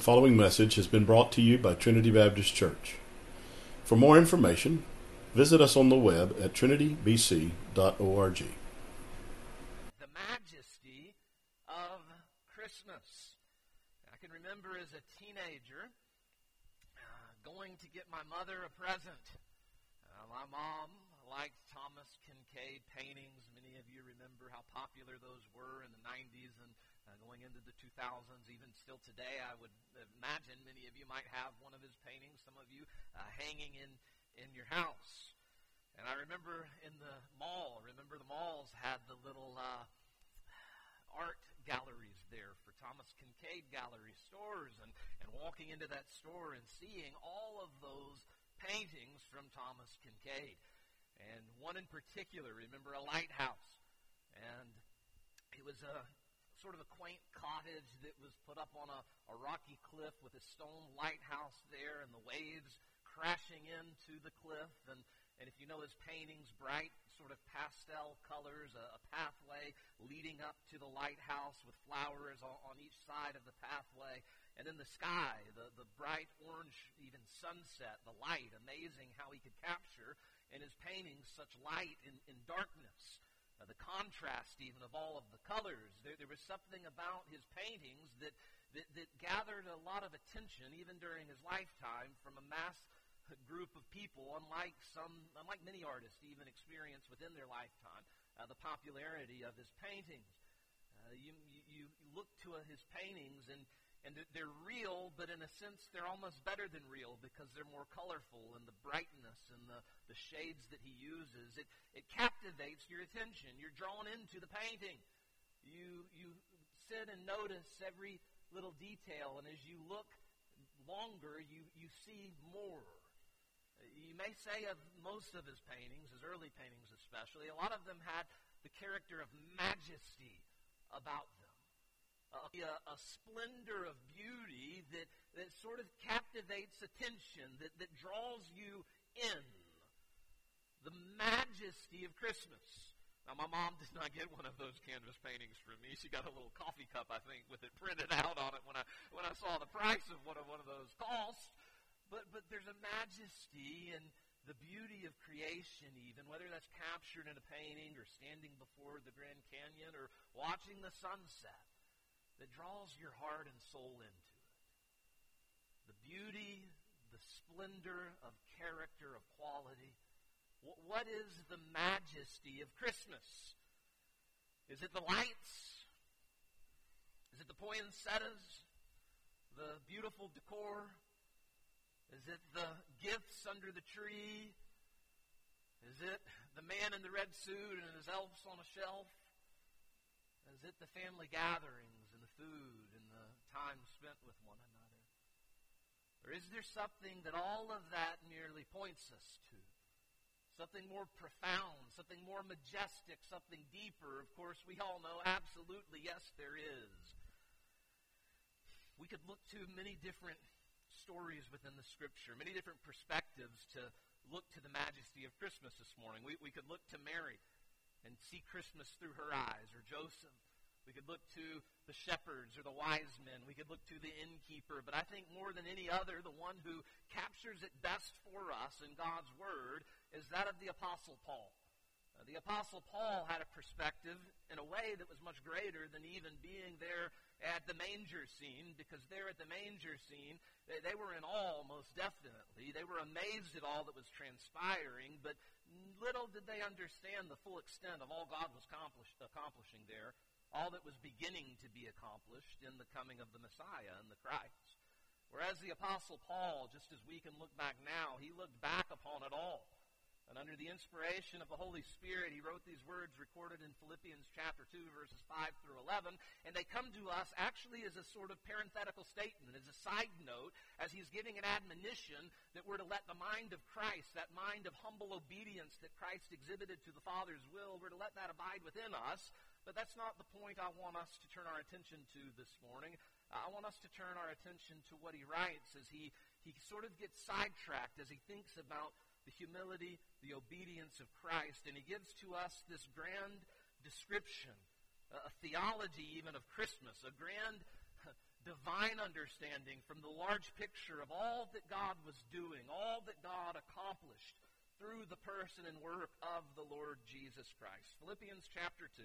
The following message has been brought to you by Trinity Baptist Church. For more information, visit us on the web at trinitybc.org. the majesty of Christmas. I can remember as a teenager uh, going to get my mother a present. Uh, my mom liked Thomas Kinkade paintings. Many of you remember how popular those were in the 90s and uh, going into the 2000s. Even still today, I would imagine many of you might have one of his paintings, some of you uh, hanging in, in your house. And I remember in the mall, remember the malls had the little uh, art galleries there for Thomas Kinkade gallery stores and, and walking into that store and seeing all of those paintings from Thomas Kinkade. And one in particular, remember a lighthouse. And it was a sort of a quaint cottage that was put up on a, a rocky cliff with a stone lighthouse there and the waves crashing into the cliff. And, and if you know his paintings, bright sort of pastel colors, a, a pathway leading up to the lighthouse with flowers on, on each side of the pathway. And in the sky, the, the bright orange, even sunset, the light, amazing how he could capture in his paintings such light in, in darkness uh, the contrast even of all of the colors. There, there was something about his paintings that, that, that gathered a lot of attention even during his lifetime from a mass group of people, unlike some, unlike many artists even experience within their lifetime, uh, the popularity of his paintings. Uh, you, you, you look to his paintings and and they're real, but in a sense, they're almost better than real because they're more colorful and the brightness and the, the shades that he uses. It, it captivates your attention. You're drawn into the painting. You, you sit and notice every little detail, and as you look longer, you, you see more. You may say of most of his paintings, his early paintings especially, a lot of them had the character of majesty about them a, a splendor of beauty that, that sort of captivates attention, that, that draws you in. The majesty of Christmas. Now, my mom did not get one of those canvas paintings from me. She got a little coffee cup, I think, with it printed out on it when I when I saw the price of what one of those cost. But but there's a majesty and the beauty of creation, even whether that's captured in a painting or standing before the Grand Canyon or watching the sunset that draws your heart and soul into it. The beauty, the splendor of character, of quality. What is the majesty of Christmas? Is it the lights? Is it the poinsettias? The beautiful decor? Is it the gifts under the tree? Is it the man in the red suit and his elves on a shelf? Is it the family gathering? Food and the time spent with one another? Or is there something that all of that merely points us to? Something more profound, something more majestic, something deeper? Of course, we all know absolutely yes, there is. We could look to many different stories within the Scripture, many different perspectives to look to the majesty of Christmas this morning. We, we could look to Mary and see Christmas through her eyes, or Joseph we could look to the shepherds or the wise men. We could look to the innkeeper. But I think more than any other, the one who captures it best for us in God's Word is that of the Apostle Paul. Uh, the Apostle Paul had a perspective in a way that was much greater than even being there at the manger scene, because there at the manger scene, they, they were in awe, most definitely. They were amazed at all that was transpiring, but little did they understand the full extent of all God was accomplishing there all that was beginning to be accomplished in the coming of the Messiah and the Christ. Whereas the Apostle Paul, just as we can look back now, he looked back upon it all. And under the inspiration of the Holy Spirit, he wrote these words recorded in Philippians chapter 2, verses 5 through 11. And they come to us actually as a sort of parenthetical statement, as a side note, as he's giving an admonition that we're to let the mind of Christ, that mind of humble obedience that Christ exhibited to the Father's will, we're to let that abide within us but that's not the point I want us to turn our attention to this morning. I want us to turn our attention to what he writes as he, he sort of gets sidetracked as he thinks about the humility, the obedience of Christ, and he gives to us this grand description, a theology even of Christmas, a grand divine understanding from the large picture of all that God was doing, all that God accomplished through the person and work of the Lord Jesus Christ. Philippians chapter 2,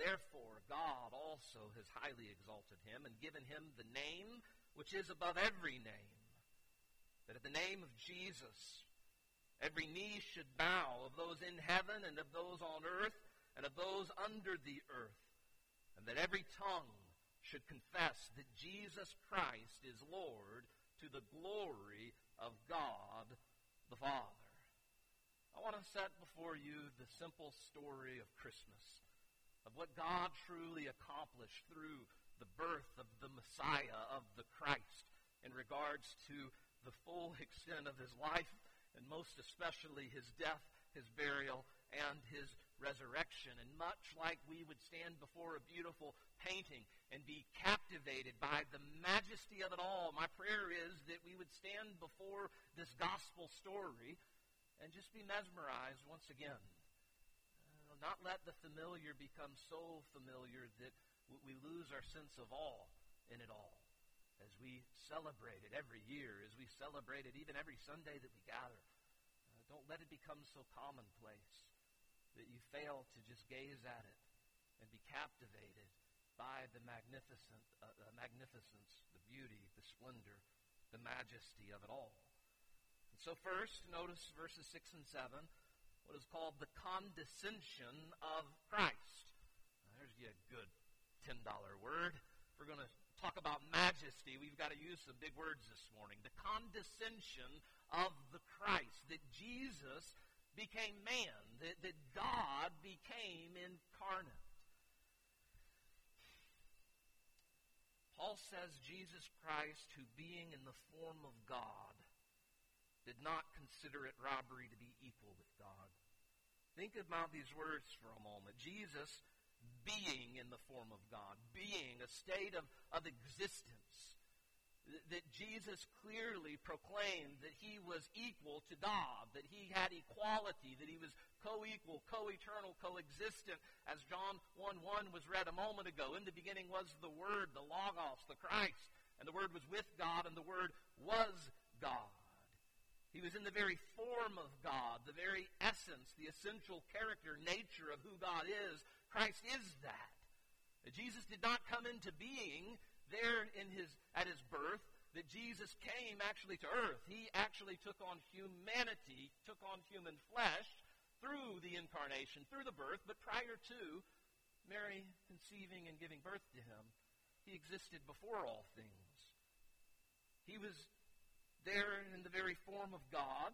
Therefore, God also has highly exalted him and given him the name which is above every name, that at the name of Jesus every knee should bow of those in heaven and of those on earth and of those under the earth, and that every tongue should confess that Jesus Christ is Lord to the glory of God the Father. I want to set before you the simple story of Christmas, of what God truly accomplished through the birth of the Messiah, of the Christ, in regards to the full extent of his life, and most especially his death, his burial, and his resurrection. And much like we would stand before a beautiful painting and be captivated by the majesty of it all, my prayer is that we would stand before this gospel story and just be mesmerized once again. Not let the familiar become so familiar that we lose our sense of awe in it all as we celebrate it every year, as we celebrate it even every Sunday that we gather. Uh, don't let it become so commonplace that you fail to just gaze at it and be captivated by the magnificent, uh, the magnificence, the beauty, the splendor, the majesty of it all. And so first, notice verses 6 and 7, what is called the condescension of Christ. Now, there's a good $10 word. If we're going to talk about majesty, we've got to use some big words this morning. The condescension of the Christ, that Jesus became man, that, that God became incarnate. Paul says Jesus Christ, who being in the form of God, did not consider it robbery to be equal with God. Think about these words for a moment. Jesus being in the form of God, being a state of, of existence that Jesus clearly proclaimed that he was equal to God, that he had equality, that he was co-equal, co-eternal, co-existent, as John 1-1 was read a moment ago. In the beginning was the Word, the Logos, the Christ, and the Word was with God, and the Word was God. He was in the very form of God, the very essence, the essential character, nature of who God is. Christ is that. Jesus did not come into being there in his, at his birth that Jesus came actually to earth. He actually took on humanity, took on human flesh through the incarnation, through the birth, but prior to Mary conceiving and giving birth to him, he existed before all things. He was there in the very form of God.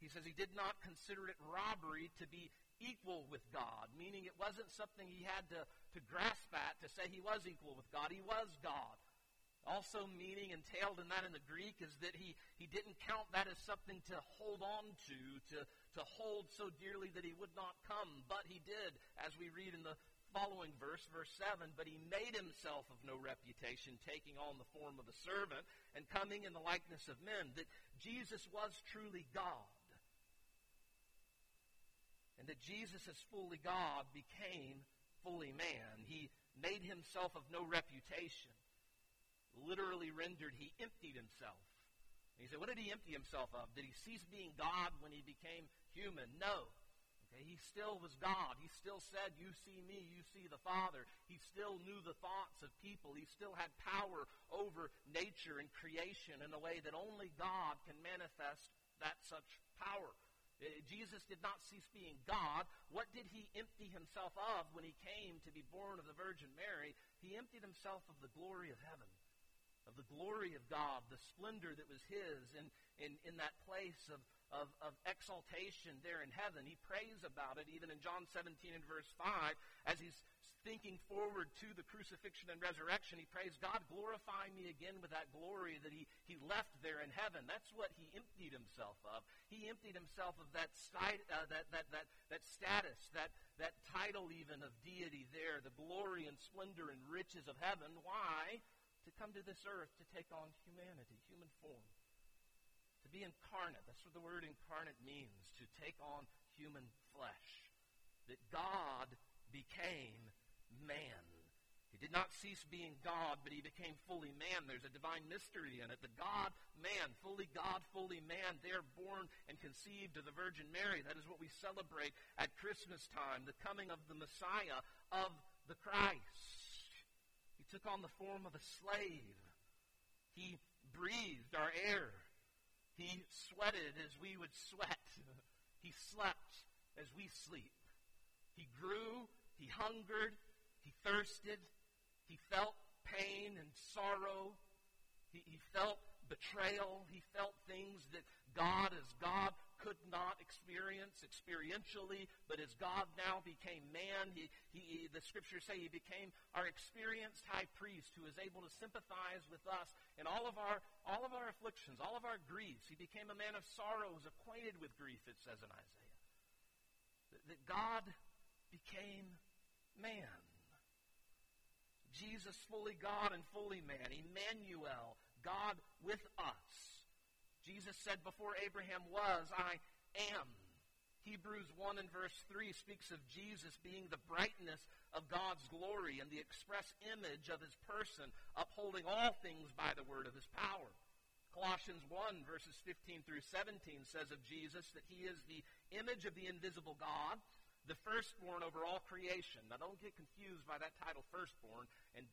He says he did not consider it robbery to be equal with God, meaning it wasn't something he had to, to grasp at to say he was equal with God. He was God. Also meaning entailed in that in the Greek is that he, he didn't count that as something to hold on to, to, to hold so dearly that he would not come, but he did, as we read in the following verse, verse 7, but he made himself of no reputation, taking on the form of a servant and coming in the likeness of men, that Jesus was truly God and that Jesus as fully God became fully man. He made himself of no reputation. Literally rendered, he emptied himself. And say, what did he empty himself of? Did he cease being God when he became human? No. Okay, he still was God. He still said, You see me, you see the Father. He still knew the thoughts of people. He still had power over nature and creation in a way that only God can manifest that such power. Uh, Jesus did not cease being God. What did he empty himself of when he came to be born of the Virgin Mary? He emptied himself of the glory of heaven. of the glory of God, the splendor that was his in, in, in that place of, of, of exaltation there in heaven. He prays about it even in John 17 and verse 5 as he's thinking forward to the crucifixion and resurrection. He prays, God, glorify me again with that glory that he, he left there in heaven. That's what he emptied himself of. He emptied himself of that, uh, that, that, that, that status, that, that title even of deity there, the glory and splendor and riches of heaven. Why? To come to this earth to take on humanity, human form incarnate. That's what the word incarnate means, to take on human flesh. That God became man. He did not cease being God, but he became fully man. There's a divine mystery in it. The God man, fully God, fully man, there born and conceived of the Virgin Mary. That is what we celebrate at Christmas time, the coming of the Messiah, of the Christ. He took on the form of a slave. He breathed our air. He sweated as we would sweat. He slept as we sleep. He grew, he hungered, he thirsted, he felt pain and sorrow. He, he felt betrayal. He felt things that God, as God, could not experience experientially, but as God now became man, he, he, the scriptures say he became our experienced high priest who is able to sympathize with us in all of our all of our afflictions, all of our griefs. He became a man of sorrows, acquainted with grief, it says in Isaiah. That, that God became man. Jesus fully God and fully man. Emmanuel, God with us. Jesus said, Before Abraham was, I am. Hebrews 1 and verse 3 speaks of Jesus being the brightness of God's glory and the express image of his person, upholding all things by the word of his power. Colossians 1 verses 15 through 17 says of Jesus that he is the image of the invisible God, the firstborn over all creation. Now don't get confused by that title firstborn and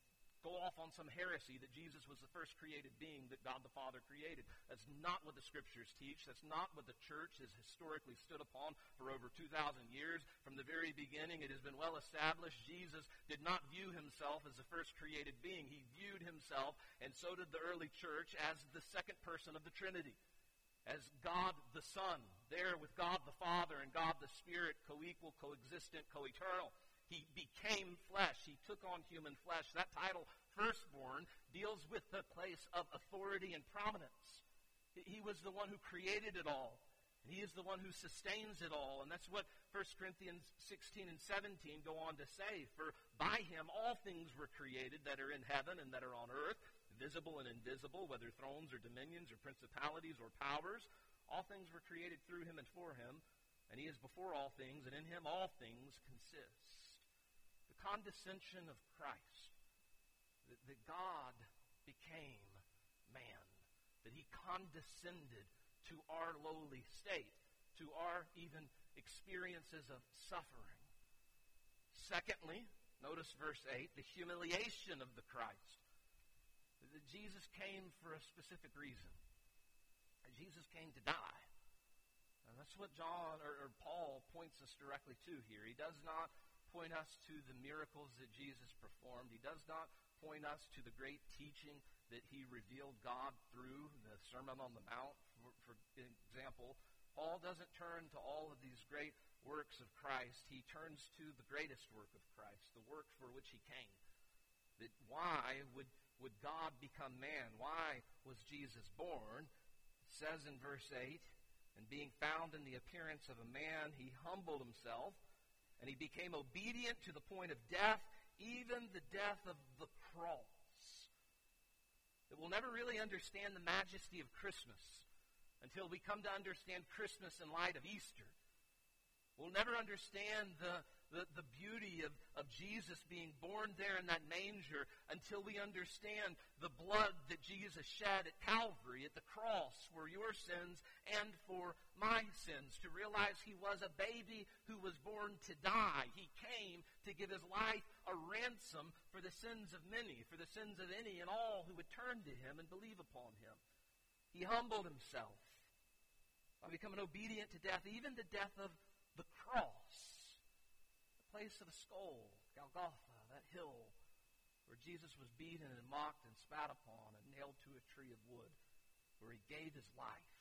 go off on some heresy that Jesus was the first created being that God the Father created. That's not what the scriptures teach. That's not what the church has historically stood upon for over 2,000 years. From the very beginning, it has been well established Jesus did not view himself as the first created being. He viewed himself, and so did the early church, as the second person of the Trinity. As God the Son, there with God the Father and God the Spirit, co equal, coexistent, co eternal. He became flesh. He took on human flesh. That title, firstborn, deals with the place of authority and prominence. He was the one who created it all. And he is the one who sustains it all. And that's what 1 Corinthians 16 and 17 go on to say. For by him all things were created that are in heaven and that are on earth, visible and invisible, whether thrones or dominions or principalities or powers. All things were created through him and for him. And he is before all things, and in him all things consist condescension of Christ, that, that God became man, that he condescended to our lowly state, to our even experiences of suffering. Secondly, notice verse 8, the humiliation of the Christ. That Jesus came for a specific reason. Jesus came to die. And that's what John or, or Paul points us directly to here. He does not point us to the miracles that Jesus performed. He does not point us to the great teaching that he revealed God through the Sermon on the Mount, for, for example. Paul doesn't turn to all of these great works of Christ. He turns to the greatest work of Christ, the work for which he came. That why would, would God become man? Why was Jesus born? It says in verse 8, and being found in the appearance of a man, he humbled himself and he became obedient to the point of death, even the death of the cross. That we'll never really understand the majesty of Christmas until we come to understand Christmas in light of Easter. We'll never understand the, the, the beauty of, of Jesus being born there in that manger until we understand the blood that Jesus shed at Calvary, at the cross, for your sins and for my sins. To realize he was a baby who was born to die. He came to give his life a ransom for the sins of many, for the sins of any and all who would turn to him and believe upon him. He humbled himself by becoming obedient to death, even the death of the cross place of a skull, Golgotha, that hill where Jesus was beaten and mocked and spat upon and nailed to a tree of wood, where he gave his life.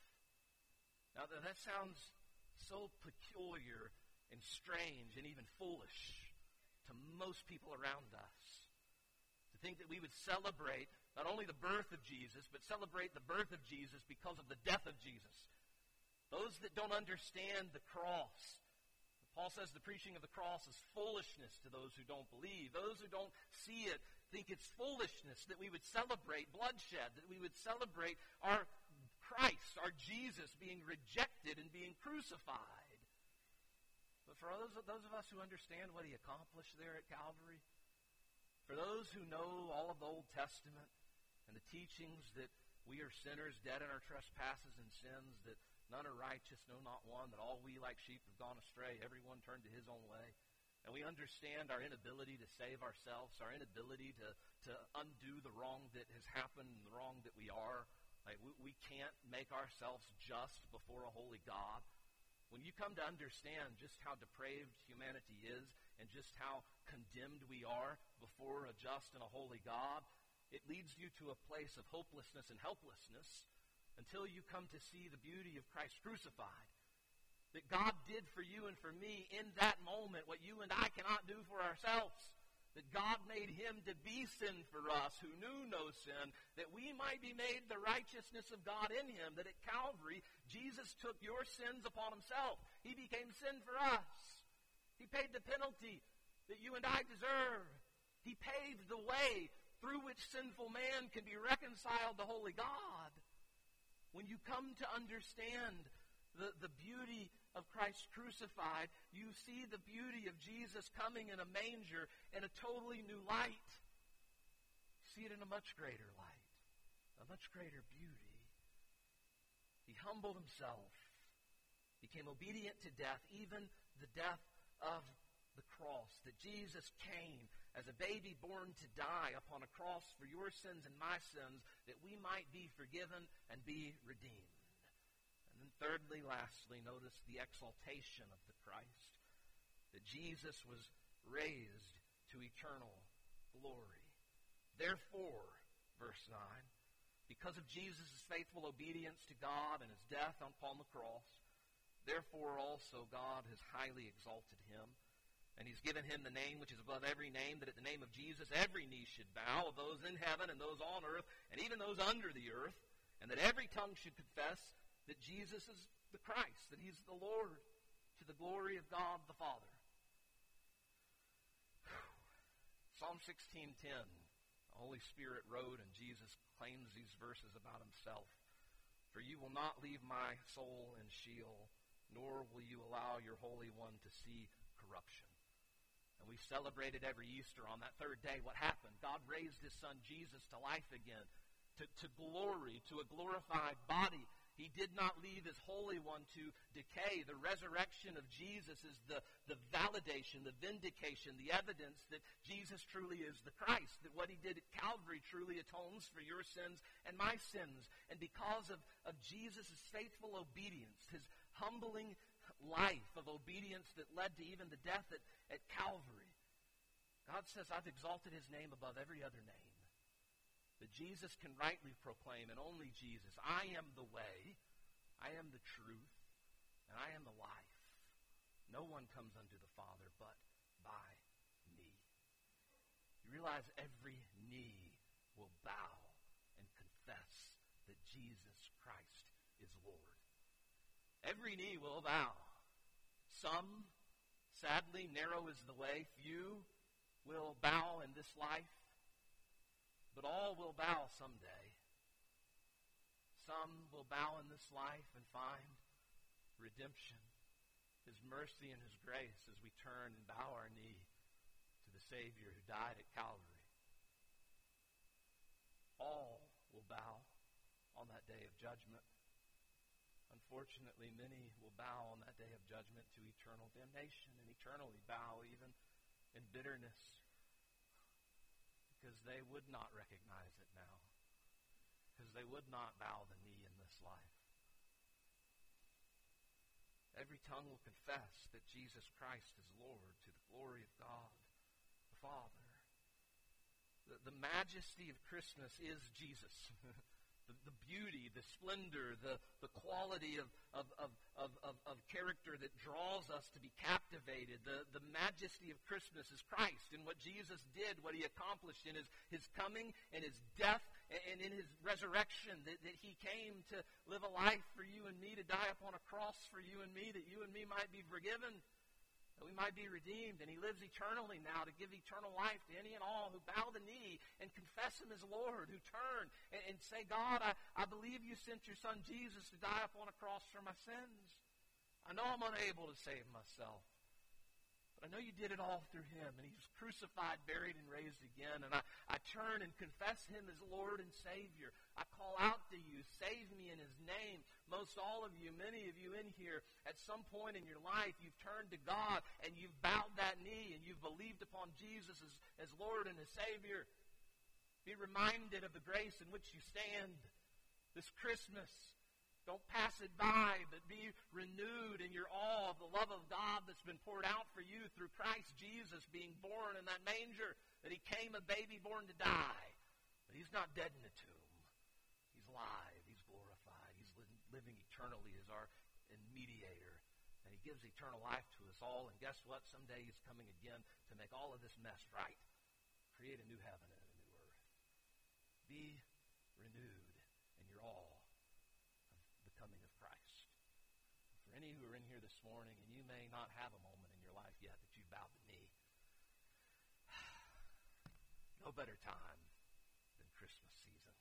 Now, that sounds so peculiar and strange and even foolish to most people around us. To think that we would celebrate not only the birth of Jesus, but celebrate the birth of Jesus because of the death of Jesus. Those that don't understand the cross, Paul says the preaching of the cross is foolishness to those who don't believe. Those who don't see it think it's foolishness that we would celebrate bloodshed, that we would celebrate our Christ, our Jesus, being rejected and being crucified. But for those, those of us who understand what he accomplished there at Calvary, for those who know all of the Old Testament and the teachings that we are sinners, dead in our trespasses and sins, that none are righteous, no, not one, that all we like sheep have gone astray, everyone turned to his own way and we understand our inability to save ourselves, our inability to, to undo the wrong that has happened and the wrong that we are. Like we, we can't make ourselves just before a holy God. When you come to understand just how depraved humanity is and just how condemned we are before a just and a holy God, it leads you to a place of hopelessness and helplessness until you come to see the beauty of Christ crucified that God did for you and for me in that moment what you and I cannot do for ourselves. That God made him to be sin for us who knew no sin, that we might be made the righteousness of God in him. That at Calvary, Jesus took your sins upon himself. He became sin for us. He paid the penalty that you and I deserve. He paved the way through which sinful man can be reconciled to holy God. When you come to understand the, the beauty of Christ crucified, you see the beauty of Jesus coming in a manger in a totally new light. You see it in a much greater light, a much greater beauty. He humbled himself, became obedient to death, even the death of the cross. That Jesus came as a baby born to die upon a cross for your sins and my sins, that we might be forgiven and be redeemed. And then, thirdly, lastly, notice the exaltation of the Christ. That Jesus was raised to eternal glory. Therefore, verse 9, because of Jesus' faithful obedience to God and his death upon the cross, therefore also God has highly exalted him. And he's given him the name which is above every name, that at the name of Jesus every knee should bow, of those in heaven and those on earth, and even those under the earth, and that every tongue should confess that Jesus is the Christ, that he's the Lord to the glory of God the Father. Psalm 16:10. The Holy Spirit wrote and Jesus claims these verses about himself. For you will not leave my soul in Sheol, nor will you allow your Holy One to see corruption. And we celebrated every Easter on that third day. What happened? God raised his son Jesus to life again, to, to glory, to a glorified body. He did not leave his Holy One to decay. The resurrection of Jesus is the, the validation, the vindication, the evidence that Jesus truly is the Christ, that what he did at Calvary truly atones for your sins and my sins. And because of, of Jesus' faithful obedience, his humbling life of obedience that led to even the death at, at Calvary, God says, I've exalted his name above every other name that Jesus can rightly proclaim, and only Jesus, I am the way, I am the truth, and I am the life. No one comes unto the Father but by me. You realize every knee will bow and confess that Jesus Christ is Lord. Every knee will bow. Some, sadly, narrow is the way. Few will bow in this life. But all will bow someday. Some will bow in this life and find redemption, His mercy and His grace as we turn and bow our knee to the Savior who died at Calvary. All will bow on that day of judgment. Unfortunately, many will bow on that day of judgment to eternal damnation and eternally bow even in bitterness because they would not recognize it now, because they would not bow the knee in this life. Every tongue will confess that Jesus Christ is Lord to the glory of God the Father. The, the majesty of Christmas is Jesus. the, the beauty, the splendor, the, the quality of, of, of, of, of, of character that draws us to be captivated. The, the majesty of Christmas is Christ and what Jesus did, what he accomplished in his, his coming and his death and in his resurrection, that, that he came to live a life for you and me, to die upon a cross for you and me, that you and me might be forgiven that we might be redeemed. And he lives eternally now to give eternal life to any and all who bow the knee and confess him as Lord, who turn and, and say, God, I, I believe you sent your son Jesus to die upon a cross for my sins. I know I'm unable to save myself. I know you did it all through him. And he was crucified, buried, and raised again. And I, I turn and confess him as Lord and Savior. I call out to you, save me in his name. Most all of you, many of you in here, at some point in your life, you've turned to God and you've bowed that knee and you've believed upon Jesus as, as Lord and as Savior. Be reminded of the grace in which you stand this Christmas. Don't pass it by, but be renewed in your awe of the love of God that's been poured out for you through Christ Jesus being born in that manger, that he came a baby born to die. But he's not dead in the tomb. He's alive. He's glorified. He's living eternally as our mediator. And he gives eternal life to us all. And guess what? Someday he's coming again to make all of this mess right. Create a new heaven and a new earth. Be any who are here this morning, and you may not have a moment in your life yet that you bowed the knee, no better time than Christmas season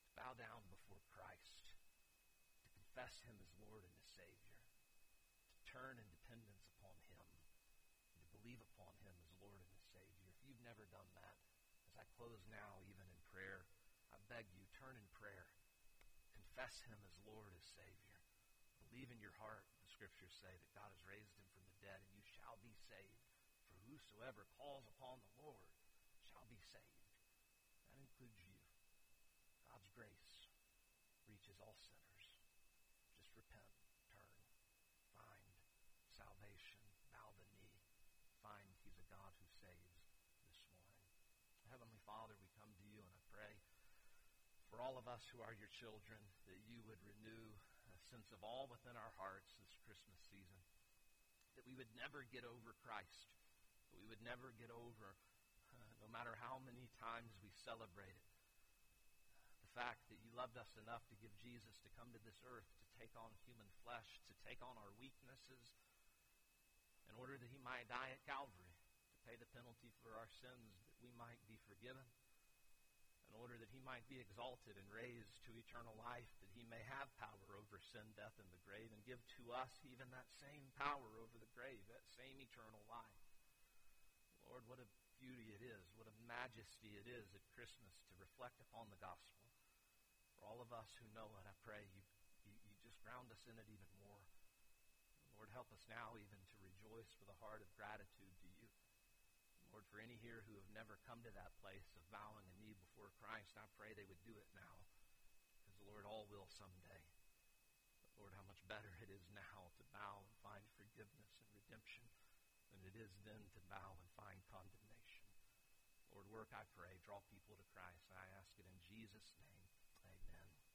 to bow down before Christ, to confess Him as Lord and as Savior, to turn in dependence upon Him, and to believe upon Him as Lord and as Savior. If you've never done that, as I close now, even in prayer, I beg you, turn in prayer. Confess Him as Lord, as Savior. Believe in your heart, the scriptures say, that God has raised him from the dead, and you shall be saved. For whosoever calls upon the Lord shall be saved. That includes you. God's grace reaches all sinners. Just repent, turn, find salvation, bow the knee, find He's a God who saves this morning. Heavenly Father, we come to you and I pray for all of us who are your children that you would renew sense of all within our hearts this Christmas season. That we would never get over Christ. That we would never get over, uh, no matter how many times we celebrate it, the fact that you loved us enough to give Jesus to come to this earth, to take on human flesh, to take on our weaknesses, in order that he might die at Calvary, to pay the penalty for our sins, that we might be forgiven in order that he might be exalted and raised to eternal life, that he may sin, death, and the grave, and give to us even that same power over the grave, that same eternal life. Lord, what a beauty it is, what a majesty it is at Christmas to reflect upon the gospel. For all of us who know it, I pray you, you, you just ground us in it even more. Lord, help us now even to rejoice with a heart of gratitude to you. Lord, for any here who have never come to that place of bowing a knee before Christ, I pray they would do it now. Because, Lord, all will someday. Lord, how much better it is now to bow and find forgiveness and redemption than it is then to bow and find condemnation. Lord, work, I pray. Draw people to Christ. I ask it in Jesus' name.